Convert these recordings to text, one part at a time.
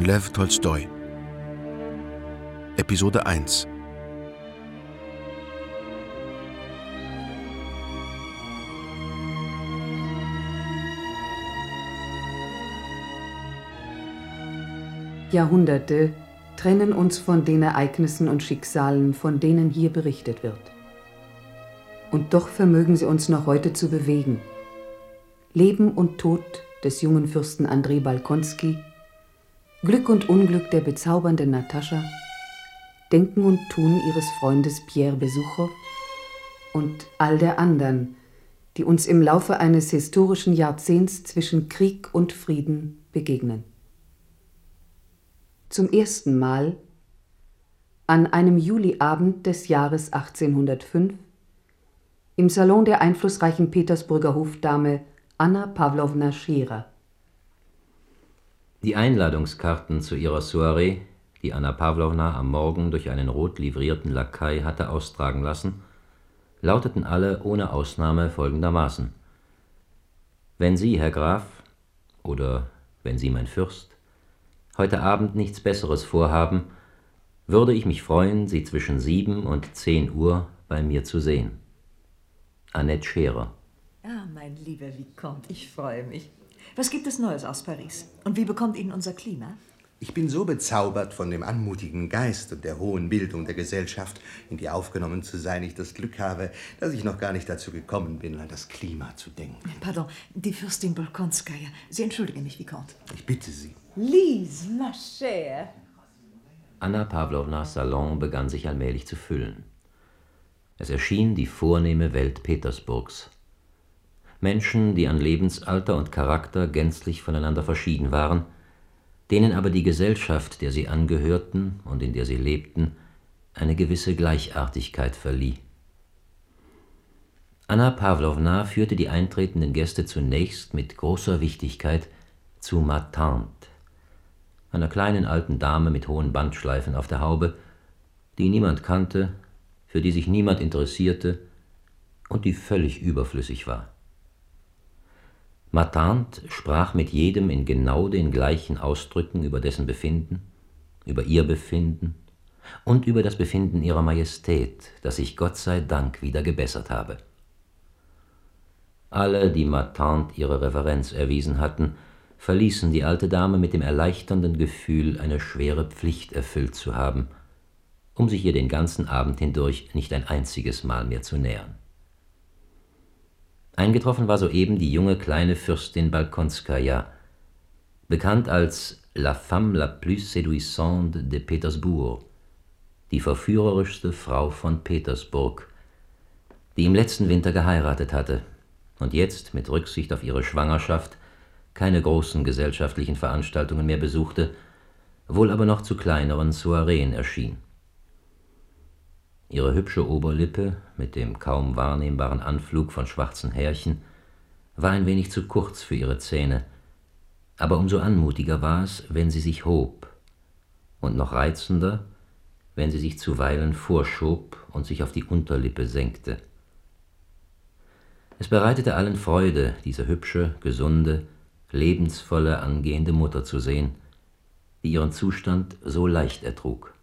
Von Lev Tolstoi Episode 1 Jahrhunderte trennen uns von den Ereignissen und Schicksalen, von denen hier berichtet wird. Und doch vermögen sie uns noch heute zu bewegen. Leben und Tod des jungen Fürsten Andrei Balkonski, Glück und Unglück der bezaubernden Natascha, Denken und Tun ihres Freundes Pierre Besuchow und all der anderen, die uns im Laufe eines historischen Jahrzehnts zwischen Krieg und Frieden begegnen. Zum ersten Mal an einem Juliabend des Jahres 1805 im Salon der einflussreichen Petersburger Hofdame Anna Pawlowna Scherer. Die Einladungskarten zu ihrer Soiree, die Anna Pawlowna am Morgen durch einen rot livrierten Lakai hatte austragen lassen, lauteten alle ohne Ausnahme folgendermaßen: Wenn Sie, Herr Graf, oder wenn Sie, mein Fürst, heute Abend nichts Besseres vorhaben, würde ich mich freuen, Sie zwischen sieben und zehn Uhr bei mir zu sehen. Annette Scherer Ah, mein lieber Vicomte, ich freue mich. Was gibt es Neues aus Paris? Und wie bekommt Ihnen unser Klima? Ich bin so bezaubert von dem anmutigen Geist und der hohen Bildung der Gesellschaft, in die aufgenommen zu sein, ich das Glück habe, dass ich noch gar nicht dazu gekommen bin, an das Klima zu denken. Pardon, die Fürstin Bolkonskaya. Sie entschuldigen mich, Vicomte. Ich bitte Sie. Lise, ma chère. Anna Pawlownas Salon begann sich allmählich zu füllen. Es erschien die vornehme Welt Petersburgs. Menschen, die an Lebensalter und Charakter gänzlich voneinander verschieden waren, denen aber die Gesellschaft, der sie angehörten und in der sie lebten, eine gewisse Gleichartigkeit verlieh. Anna Pawlowna führte die eintretenden Gäste zunächst mit großer Wichtigkeit zu Ma Tante, einer kleinen alten Dame mit hohen Bandschleifen auf der Haube, die niemand kannte, für die sich niemand interessierte und die völlig überflüssig war. Ma Tante sprach mit jedem in genau den gleichen Ausdrücken über dessen Befinden, über ihr Befinden und über das Befinden ihrer Majestät, das sich Gott sei Dank wieder gebessert habe. Alle, die Ma Tante ihre Reverenz erwiesen hatten, verließen die alte Dame mit dem erleichternden Gefühl, eine schwere Pflicht erfüllt zu haben, um sich ihr den ganzen Abend hindurch nicht ein einziges Mal mehr zu nähern. Eingetroffen war soeben die junge kleine Fürstin Balkonskaja, bekannt als La femme la plus séduisante de Petersbourg, die verführerischste Frau von Petersburg, die im letzten Winter geheiratet hatte und jetzt mit Rücksicht auf ihre Schwangerschaft keine großen gesellschaftlichen Veranstaltungen mehr besuchte, wohl aber noch zu kleineren Soireen erschien. Ihre hübsche Oberlippe mit dem kaum wahrnehmbaren Anflug von schwarzen Härchen war ein wenig zu kurz für ihre Zähne, aber umso anmutiger war es, wenn sie sich hob, und noch reizender, wenn sie sich zuweilen vorschob und sich auf die Unterlippe senkte. Es bereitete allen Freude, diese hübsche, gesunde, lebensvolle, angehende Mutter zu sehen, die ihren Zustand so leicht ertrug.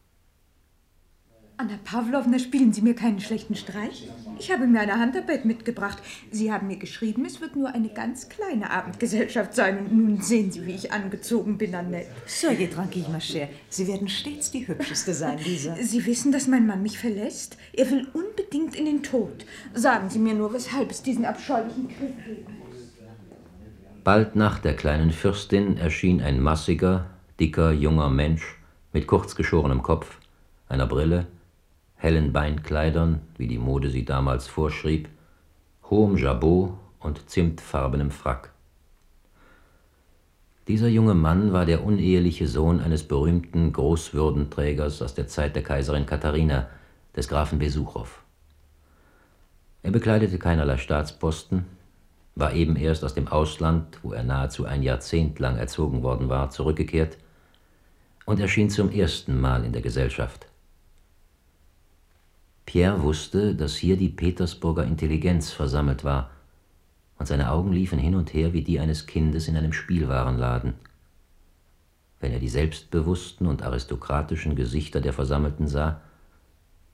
Anna Pawlowna, spielen Sie mir keinen schlechten Streich? Ich habe mir eine Handarbeit mitgebracht. Sie haben mir geschrieben, es wird nur eine ganz kleine Abendgesellschaft sein. Und nun sehen Sie, wie ich angezogen bin, Annette. Soyez tranquille, ma chère. Sie werden stets die Hübscheste sein, Lisa. Sie wissen, dass mein Mann mich verlässt? Er will unbedingt in den Tod. Sagen Sie mir nur, weshalb es diesen abscheulichen Krieg gibt. Bald nach der kleinen Fürstin erschien ein massiger, dicker, junger Mensch mit kurzgeschorenem Kopf, einer Brille, hellen Beinkleidern, wie die Mode sie damals vorschrieb, hohem Jabot und zimtfarbenem Frack. Dieser junge Mann war der uneheliche Sohn eines berühmten Großwürdenträgers aus der Zeit der Kaiserin Katharina, des Grafen Besuchow. Er bekleidete keinerlei Staatsposten, war eben erst aus dem Ausland, wo er nahezu ein Jahrzehnt lang erzogen worden war, zurückgekehrt und erschien zum ersten Mal in der Gesellschaft. Pierre wusste, dass hier die Petersburger Intelligenz versammelt war und seine Augen liefen hin und her wie die eines Kindes in einem Spielwarenladen. Wenn er die selbstbewussten und aristokratischen Gesichter der Versammelten sah,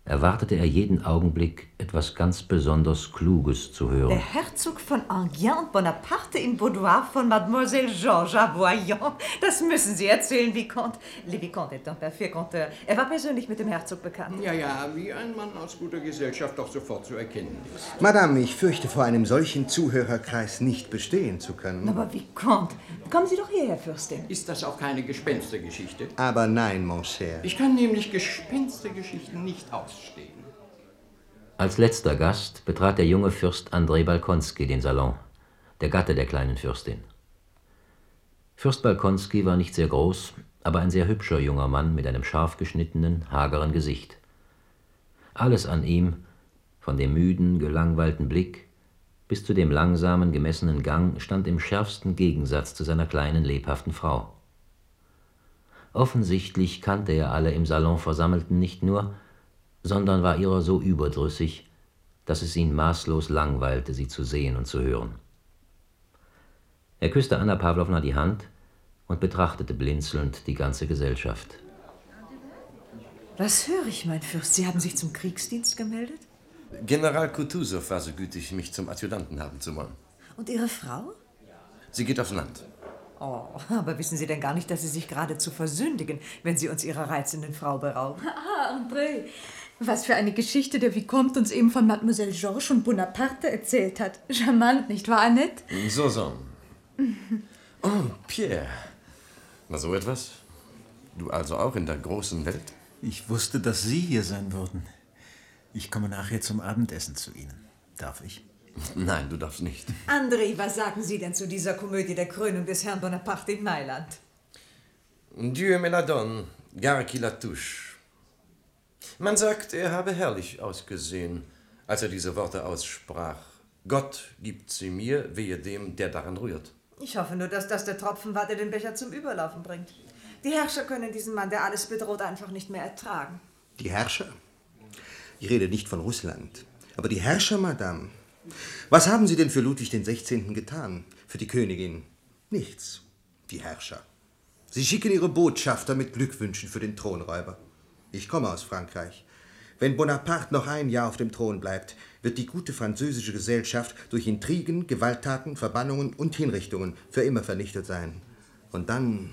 erwartete er jeden Augenblick etwas ganz besonders Kluges zu hören. Der Herzog von Enghien und Bonaparte im Boudoir von Mademoiselle Georges Aboyant. Das müssen Sie erzählen, Vicomte. Le Vicomte est un parfait conteur. Er war persönlich mit dem Herzog bekannt. Ja, ja, wie ein Mann aus guter Gesellschaft doch sofort zu erkennen ist. Madame, ich fürchte, vor einem solchen Zuhörerkreis nicht bestehen zu können. Aber Vicomte, kommen Sie doch hierher, Fürstin. Ist das auch keine Gespenstergeschichte? Aber nein, mon cher. Ich kann nämlich Gespenstergeschichten nicht ausstehen. Als letzter Gast betrat der junge Fürst Andrei Balkonski den Salon, der Gatte der kleinen Fürstin. Fürst Balkonski war nicht sehr groß, aber ein sehr hübscher junger Mann mit einem scharf geschnittenen, hageren Gesicht. Alles an ihm, von dem müden, gelangweilten Blick bis zu dem langsamen, gemessenen Gang, stand im schärfsten Gegensatz zu seiner kleinen, lebhaften Frau. Offensichtlich kannte er alle im Salon Versammelten nicht nur, sondern war ihrer so überdrüssig, dass es ihn maßlos langweilte, sie zu sehen und zu hören. Er küsste Anna Pawlowna die Hand und betrachtete blinzelnd die ganze Gesellschaft. Was höre ich, mein Fürst? Sie haben sich zum Kriegsdienst gemeldet? General Kutusow war so gütig, mich zum Adjutanten haben zu wollen. Und Ihre Frau? Sie geht aufs Land. Oh, aber wissen Sie denn gar nicht, dass Sie sich geradezu versündigen, wenn Sie uns Ihrer reizenden Frau berauben? Ah, André, was für eine Geschichte der Vicomte uns eben von Mademoiselle Georges und Bonaparte erzählt hat. Charmant, nicht wahr, Annette? So, so. Oh, Pierre. Na, so etwas? Du also auch in der großen Welt? Ich wusste, dass Sie hier sein würden. Ich komme nachher zum Abendessen zu Ihnen. Darf ich? Nein, du darfst nicht. André, was sagen Sie denn zu dieser Komödie der Krönung des Herrn Bonaparte in Mailand? Dieu me la donne, gare qui la touche. Man sagt, er habe herrlich ausgesehen, als er diese Worte aussprach. Gott gibt sie mir, wehe dem, der daran rührt. Ich hoffe nur, dass das der Tropfen war, der den Becher zum Überlaufen bringt. Die Herrscher können diesen Mann, der alles bedroht, einfach nicht mehr ertragen. Die Herrscher? Ich rede nicht von Russland. Aber die Herrscher, Madame. Was haben Sie denn für Ludwig XVI. getan? Für die Königin? Nichts. Die Herrscher. Sie schicken ihre Botschafter mit Glückwünschen für den Thronräuber. Ich komme aus Frankreich. Wenn Bonaparte noch ein Jahr auf dem Thron bleibt, wird die gute französische Gesellschaft durch Intrigen, Gewalttaten, Verbannungen und Hinrichtungen für immer vernichtet sein. Und dann.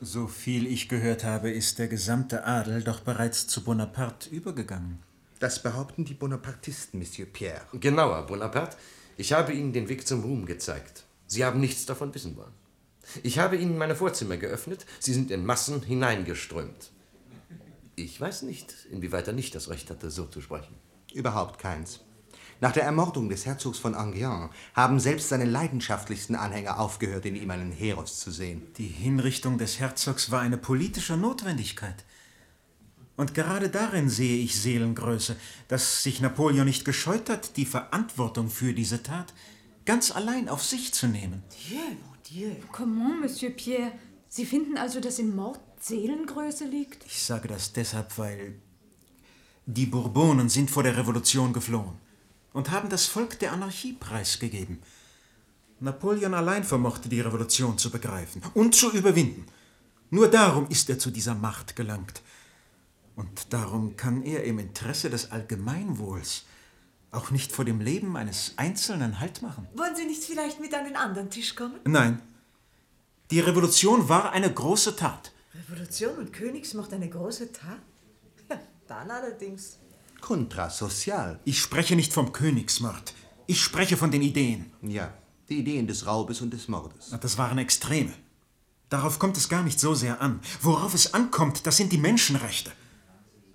So viel ich gehört habe, ist der gesamte Adel doch bereits zu Bonaparte übergegangen. Das behaupten die Bonapartisten, Monsieur Pierre. Genauer, Bonaparte. Ich habe Ihnen den Weg zum Ruhm gezeigt. Sie haben nichts davon wissen wollen. Ich habe Ihnen meine Vorzimmer geöffnet. Sie sind in Massen hineingeströmt. Ich weiß nicht, inwieweit er nicht das Recht hatte, so zu sprechen. Überhaupt keins. Nach der Ermordung des Herzogs von Enghien haben selbst seine leidenschaftlichsten Anhänger aufgehört, in ihm einen Heros zu sehen. Die Hinrichtung des Herzogs war eine politische Notwendigkeit. Und gerade darin sehe ich Seelengröße, dass sich Napoleon nicht gescheut hat, die Verantwortung für diese Tat ganz allein auf sich zu nehmen. Dieu, mon Dieu. Comment, Monsieur Pierre? Sie finden also, dass im Mord Seelengröße liegt? Ich sage das deshalb, weil die Bourbonen sind vor der Revolution geflohen und haben das Volk der Anarchie preisgegeben. Napoleon allein vermochte die Revolution zu begreifen und zu überwinden. Nur darum ist er zu dieser Macht gelangt. Und darum kann er im Interesse des Allgemeinwohls auch nicht vor dem Leben eines Einzelnen Halt machen. Wollen Sie nicht vielleicht mit an den anderen Tisch kommen? Nein. Die Revolution war eine große Tat. Revolution und Königsmacht eine große Tat? Ja, dann allerdings. Kontrasozial. Ich spreche nicht vom Königsmord. Ich spreche von den Ideen. Ja, die Ideen des Raubes und des Mordes. Das waren Extreme. Darauf kommt es gar nicht so sehr an. Worauf es ankommt, das sind die Menschenrechte.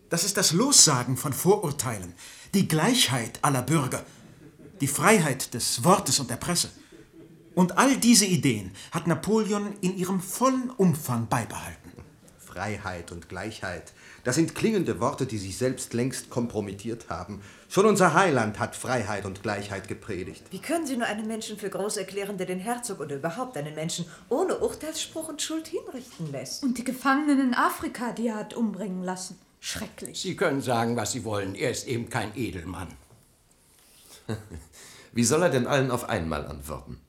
Das ist das Lossagen von Vorurteilen, die Gleichheit aller Bürger, die Freiheit des Wortes und der Presse. Und all diese Ideen hat Napoleon in ihrem vollen Umfang beibehalten. Freiheit und Gleichheit, das sind klingende Worte, die sich selbst längst kompromittiert haben. Schon unser Heiland hat Freiheit und Gleichheit gepredigt. Wie können Sie nur einen Menschen für groß erklären, der den Herzog oder überhaupt einen Menschen ohne Urteilsspruch und Schuld hinrichten lässt? Und die Gefangenen in Afrika, die er hat umbringen lassen. Schrecklich. Sie können sagen, was Sie wollen. Er ist eben kein Edelmann. Wie soll er denn allen auf einmal antworten?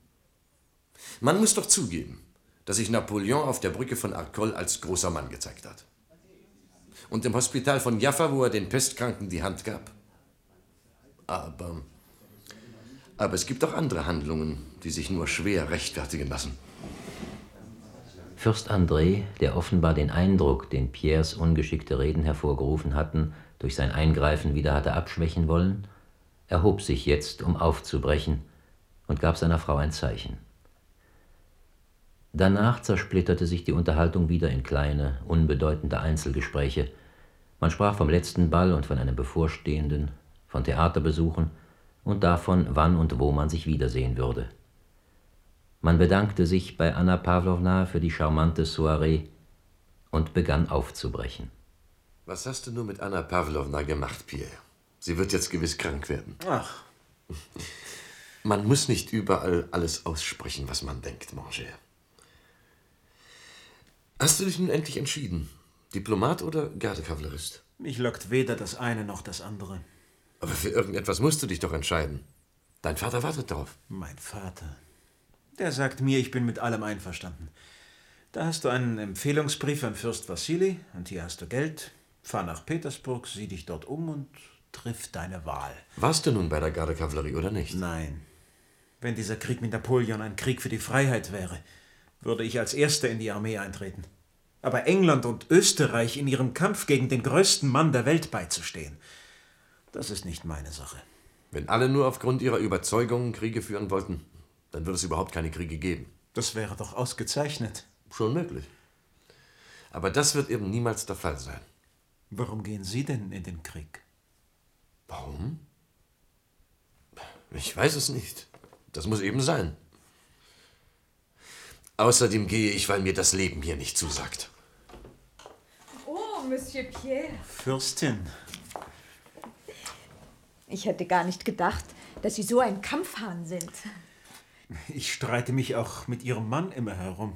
Man muss doch zugeben, dass sich Napoleon auf der Brücke von Arcole als großer Mann gezeigt hat. Und im Hospital von Jaffa, wo er den Pestkranken die Hand gab. Aber. Aber es gibt auch andere Handlungen, die sich nur schwer rechtfertigen lassen. Fürst André, der offenbar den Eindruck, den Pierres ungeschickte Reden hervorgerufen hatten, durch sein Eingreifen wieder hatte abschwächen wollen, erhob sich jetzt, um aufzubrechen, und gab seiner Frau ein Zeichen. Danach zersplitterte sich die Unterhaltung wieder in kleine, unbedeutende Einzelgespräche. Man sprach vom letzten Ball und von einem bevorstehenden, von Theaterbesuchen und davon, wann und wo man sich wiedersehen würde. Man bedankte sich bei Anna Pawlowna für die charmante Soiree und begann aufzubrechen. Was hast du nur mit Anna Pawlowna gemacht, Pierre? Sie wird jetzt gewiss krank werden. Ach. Man muss nicht überall alles aussprechen, was man denkt, mon cher. Hast du dich nun endlich entschieden? Diplomat oder Gardekavallerist? Mich lockt weder das eine noch das andere. Aber für irgendetwas musst du dich doch entscheiden. Dein Vater wartet darauf. Mein Vater. Der sagt mir, ich bin mit allem einverstanden. Da hast du einen Empfehlungsbrief an Fürst Wassili und hier hast du Geld. Fahr nach Petersburg, sieh dich dort um und triff deine Wahl. Warst du nun bei der Gardekavallerie oder nicht? Nein. Wenn dieser Krieg mit Napoleon ein Krieg für die Freiheit wäre, würde ich als Erster in die Armee eintreten. Aber England und Österreich in ihrem Kampf gegen den größten Mann der Welt beizustehen, das ist nicht meine Sache. Wenn alle nur aufgrund ihrer Überzeugungen Kriege führen wollten, dann würde es überhaupt keine Kriege geben. Das wäre doch ausgezeichnet. Schon möglich. Aber das wird eben niemals der Fall sein. Warum gehen Sie denn in den Krieg? Warum? Ich weiß es nicht. Das muss eben sein. Außerdem gehe ich, weil mir das Leben hier nicht zusagt. Oh, Monsieur Pierre. Fürstin. Ich hätte gar nicht gedacht, dass Sie so ein Kampfhahn sind. Ich streite mich auch mit Ihrem Mann immer herum.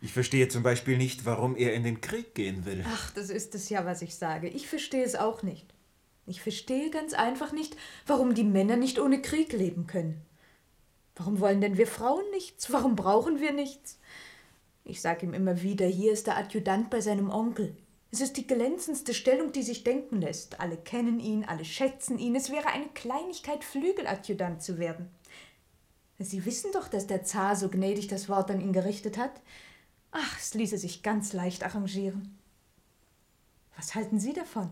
Ich verstehe zum Beispiel nicht, warum er in den Krieg gehen will. Ach, das ist es ja, was ich sage. Ich verstehe es auch nicht. Ich verstehe ganz einfach nicht, warum die Männer nicht ohne Krieg leben können. Warum wollen denn wir Frauen nichts? Warum brauchen wir nichts? Ich sage ihm immer wieder, hier ist der Adjutant bei seinem Onkel. Es ist die glänzendste Stellung, die sich denken lässt. Alle kennen ihn, alle schätzen ihn. Es wäre eine Kleinigkeit, Flügeladjutant zu werden. Sie wissen doch, dass der Zar so gnädig das Wort an ihn gerichtet hat. Ach, es ließe sich ganz leicht arrangieren. Was halten Sie davon?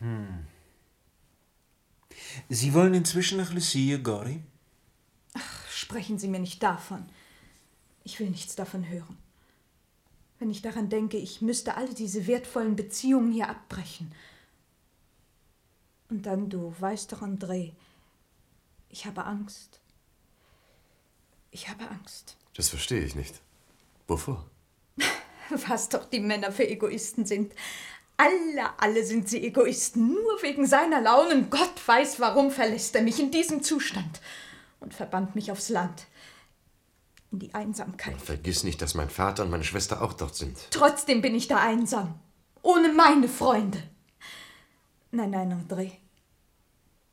Hm. Sie wollen inzwischen nach Lucie, Gori? Sprechen Sie mir nicht davon. Ich will nichts davon hören. Wenn ich daran denke, ich müsste alle diese wertvollen Beziehungen hier abbrechen. Und dann, du weißt doch, André, ich habe Angst. Ich habe Angst. Das verstehe ich nicht. Wovor? Was doch die Männer für Egoisten sind. Alle, alle sind sie Egoisten. Nur wegen seiner Launen. Gott weiß, warum verlässt er mich in diesem Zustand und verbannt mich aufs Land. In die Einsamkeit. Vergiss nicht, dass mein Vater und meine Schwester auch dort sind. Trotzdem bin ich da einsam. Ohne meine Freunde. Nein, nein, André.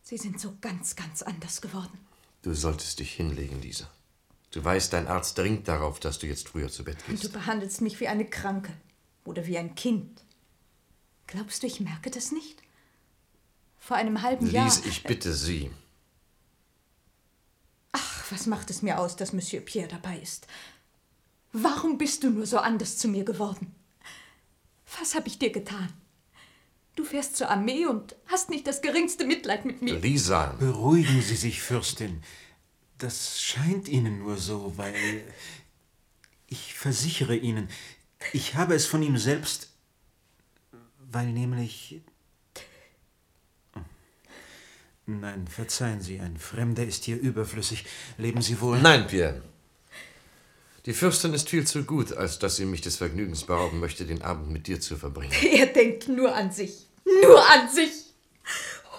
Sie sind so ganz, ganz anders geworden. Du solltest dich hinlegen, Lisa. Du weißt, dein Arzt dringt darauf, dass du jetzt früher zu Bett Und gehst. du behandelst mich wie eine Kranke oder wie ein Kind. Glaubst du, ich merke das nicht? Vor einem halben Jahr. Lise, ich bitte Sie. Ach, was macht es mir aus, dass Monsieur Pierre dabei ist? Warum bist du nur so anders zu mir geworden? Was habe ich dir getan? Du fährst zur Armee und hast nicht das geringste Mitleid mit mir. Lisa. Beruhigen Sie sich, Fürstin. Das scheint Ihnen nur so, weil ich versichere Ihnen, ich habe es von ihm selbst, weil nämlich... Nein, verzeihen Sie, ein Fremder ist hier überflüssig. Leben Sie wohl? Nein, Pierre. Die Fürstin ist viel zu gut, als dass sie mich des Vergnügens berauben möchte, den Abend mit dir zu verbringen. Er denkt nur an sich. Nur an sich.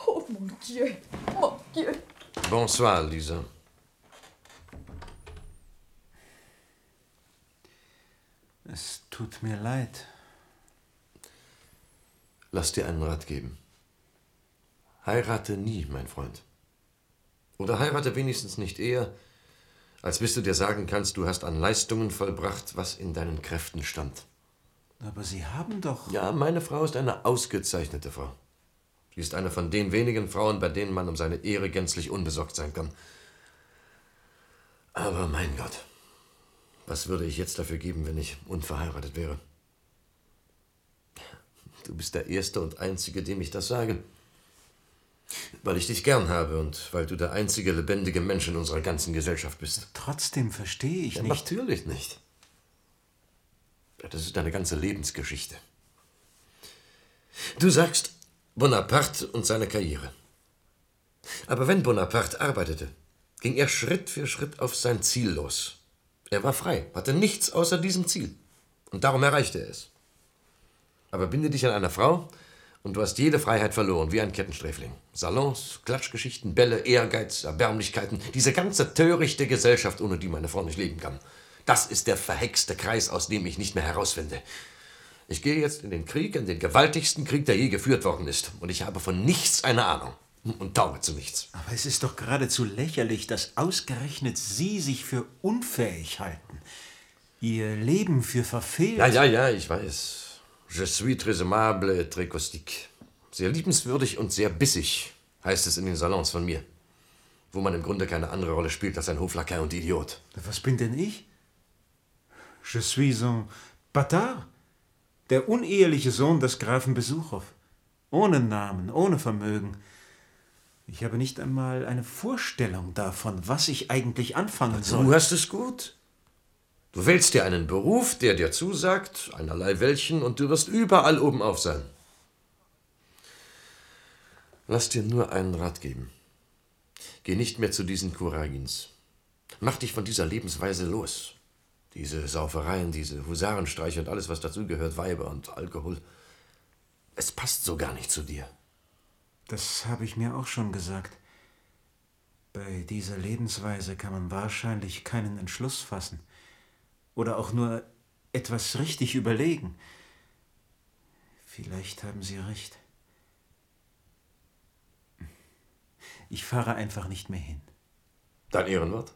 Oh mon Dieu. Mon Dieu. Bonsoir, Lisa. Es tut mir leid. Lass dir einen Rat geben. Heirate nie, mein Freund. Oder heirate wenigstens nicht eher, als bis du dir sagen kannst, du hast an Leistungen vollbracht, was in deinen Kräften stand. Aber Sie haben doch. Ja, meine Frau ist eine ausgezeichnete Frau. Sie ist eine von den wenigen Frauen, bei denen man um seine Ehre gänzlich unbesorgt sein kann. Aber mein Gott, was würde ich jetzt dafür geben, wenn ich unverheiratet wäre? Du bist der Erste und Einzige, dem ich das sage. Weil ich dich gern habe und weil du der einzige lebendige Mensch in unserer ganzen Gesellschaft bist. Trotzdem verstehe ich ja, nicht. Natürlich nicht. Das ist deine ganze Lebensgeschichte. Du sagst Bonaparte und seine Karriere. Aber wenn Bonaparte arbeitete, ging er Schritt für Schritt auf sein Ziel los. Er war frei, hatte nichts außer diesem Ziel. Und darum erreichte er es. Aber binde dich an eine Frau und du hast jede Freiheit verloren, wie ein Kettensträfling. Salons, Klatschgeschichten, Bälle, Ehrgeiz, Erbärmlichkeiten, diese ganze törichte Gesellschaft, ohne die meine Frau nicht leben kann. Das ist der verhexte Kreis, aus dem ich nicht mehr herausfinde. Ich gehe jetzt in den Krieg, in den gewaltigsten Krieg, der je geführt worden ist. Und ich habe von nichts eine Ahnung. Und tauge zu nichts. Aber es ist doch geradezu lächerlich, dass ausgerechnet Sie sich für unfähig halten. Ihr Leben für verfehlt. Ja, ja, ja, ich weiß. Je suis très aimable et très caustique. Sehr liebenswürdig und sehr bissig, heißt es in den Salons von mir. Wo man im Grunde keine andere Rolle spielt als ein Hoflakai und Idiot. Was bin denn ich? Je suis un bâtard. Der uneheliche Sohn des Grafen Besuchow. Ohne Namen, ohne Vermögen. Ich habe nicht einmal eine Vorstellung davon, was ich eigentlich anfangen soll. Du hast es gut. Du wählst dir einen Beruf, der dir zusagt, einerlei welchen, und du wirst überall oben auf sein. Lass dir nur einen Rat geben. Geh nicht mehr zu diesen Kuragins. Mach dich von dieser Lebensweise los. Diese Saufereien, diese Husarenstreiche und alles, was dazugehört, Weiber und Alkohol. Es passt so gar nicht zu dir. Das habe ich mir auch schon gesagt. Bei dieser Lebensweise kann man wahrscheinlich keinen Entschluss fassen. Oder auch nur etwas richtig überlegen. Vielleicht haben Sie recht. Ich fahre einfach nicht mehr hin. Dein Ehrenwort?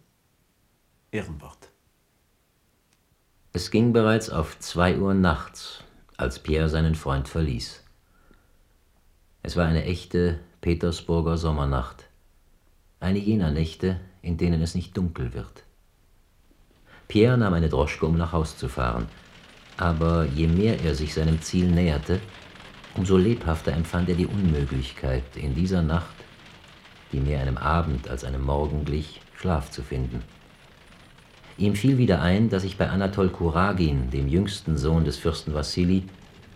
Ehrenwort. Es ging bereits auf zwei Uhr nachts, als Pierre seinen Freund verließ. Es war eine echte Petersburger Sommernacht. Eine jener Nächte, in denen es nicht dunkel wird. Pierre nahm eine Droschke, um nach Haus zu fahren. Aber je mehr er sich seinem Ziel näherte, umso lebhafter empfand er die Unmöglichkeit, in dieser Nacht, die mehr einem Abend als einem Morgen glich, Schlaf zu finden. Ihm fiel wieder ein, dass sich bei Anatol Kuragin, dem jüngsten Sohn des Fürsten Wassili,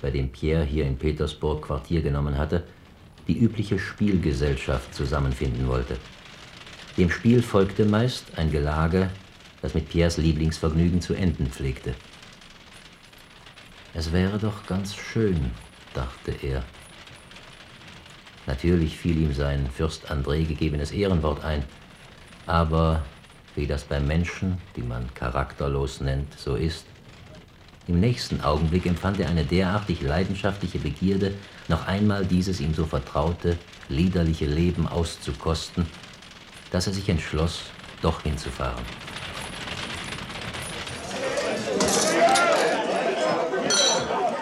bei dem Pierre hier in Petersburg Quartier genommen hatte, die übliche Spielgesellschaft zusammenfinden wollte. Dem Spiel folgte meist ein Gelage, das mit Pierres Lieblingsvergnügen zu enden pflegte. Es wäre doch ganz schön, dachte er. Natürlich fiel ihm sein Fürst André gegebenes Ehrenwort ein, aber wie das bei Menschen, die man charakterlos nennt, so ist, im nächsten Augenblick empfand er eine derartig leidenschaftliche Begierde, noch einmal dieses ihm so vertraute, liederliche Leben auszukosten, dass er sich entschloss, doch hinzufahren.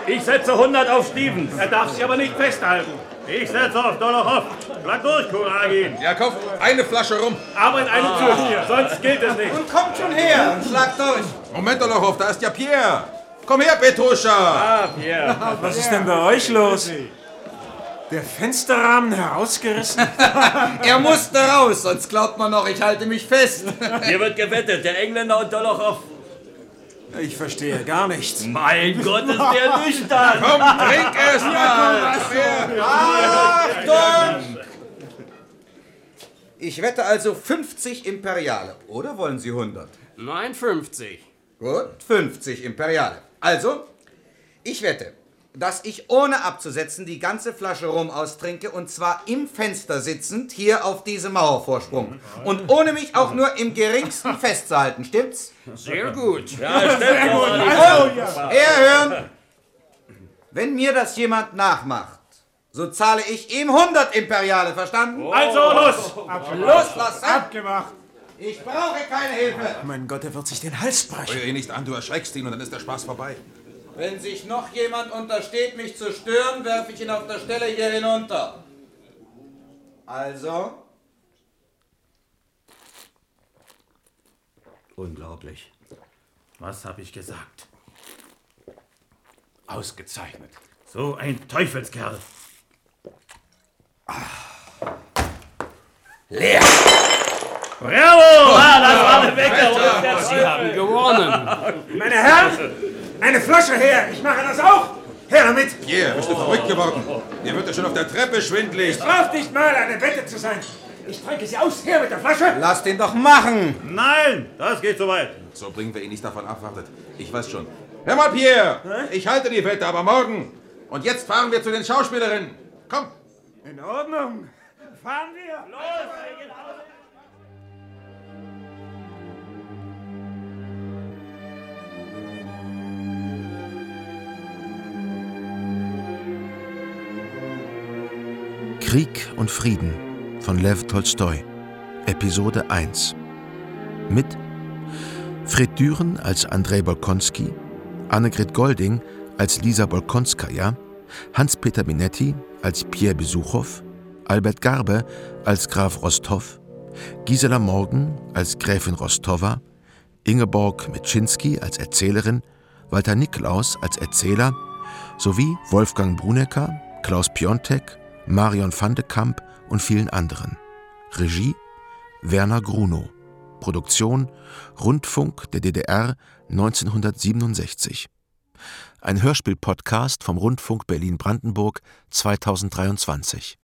Ich setze 100 auf Stevens. Er darf sich aber nicht festhalten. Ich setze auf Dolochow. Schlag durch, Kuragin. Ja, kauf eine Flasche rum. Aber in einem ah. Turnier, sonst gilt es nicht. Und kommt schon her und schlag durch. Moment, Dolochow, da ist ja Pierre. Komm her, Petruscha. Ah, Pierre. Was ist denn bei euch los? Der Fensterrahmen herausgerissen? er musste raus, sonst glaubt man noch, ich halte mich fest. Hier wird gewettet, der Engländer und Dolochow. Ich verstehe gar nichts. Mein Gott, ist der nüchtern. Komm, trink es mal. Achtung! Ich wette also 50 Imperiale. Oder wollen Sie 100? Nein, 50. Gut, 50 Imperiale. Also, ich wette, dass ich ohne abzusetzen die ganze Flasche Rum austrinke und zwar im Fenster sitzend hier auf diesem Mauervorsprung. Und ohne mich auch nur im geringsten festzuhalten, stimmt's? Sehr gut. Ja, stimmt. Also, herhören! Wenn mir das jemand nachmacht, so zahle ich ihm 100 Imperiale, verstanden? Also los! Los, los, Abgemacht. Ich brauche keine Hilfe. Mein Gott, er wird sich den Hals brechen. Heuer ihn nicht an, du erschreckst ihn und dann ist der Spaß vorbei. Wenn sich noch jemand untersteht, mich zu stören, werfe ich ihn auf der Stelle hier hinunter. Also? Unglaublich. Was habe ich gesagt? Ausgezeichnet. So ein Teufelskerl. Leer! Bravo! Ah, das war eine Wecker. Sie haben gewonnen. Meine Herren, eine Flasche her. Ich mache das auch. Her damit. Pierre, bist du verrückt geworden? Dir wird ja schon auf der Treppe schwindlig. Braucht nicht mal eine Wette zu sein. Ich trinke sie aus. Her mit der Flasche. Lasst ihn doch machen. Nein, das geht zu weit. So bringen wir ihn nicht davon ab, wartet. Ich weiß schon. Hör mal, Pierre! Ich halte die Wette, aber morgen. Und jetzt fahren wir zu den Schauspielerinnen. Komm! In Ordnung. Fahren wir. Krieg und Frieden von Lev Tolstoi. Episode 1. Mit Fred Düren als Andrei Bolkonski, Annegret Golding als Lisa Bolkonskaja, Hans-Peter Minetti als Pierre Besuchow, Albert Garbe als Graf Rostov, Gisela Morgen als Gräfin Rostova, Ingeborg Metschinski als Erzählerin, Walter Niklaus als Erzähler sowie Wolfgang Brunecker, Klaus Piontek, Marion van de Kamp und vielen anderen. Regie Werner Grunow. Produktion Rundfunk der DDR 1967. Ein Hörspiel-Podcast vom Rundfunk Berlin-Brandenburg 2023.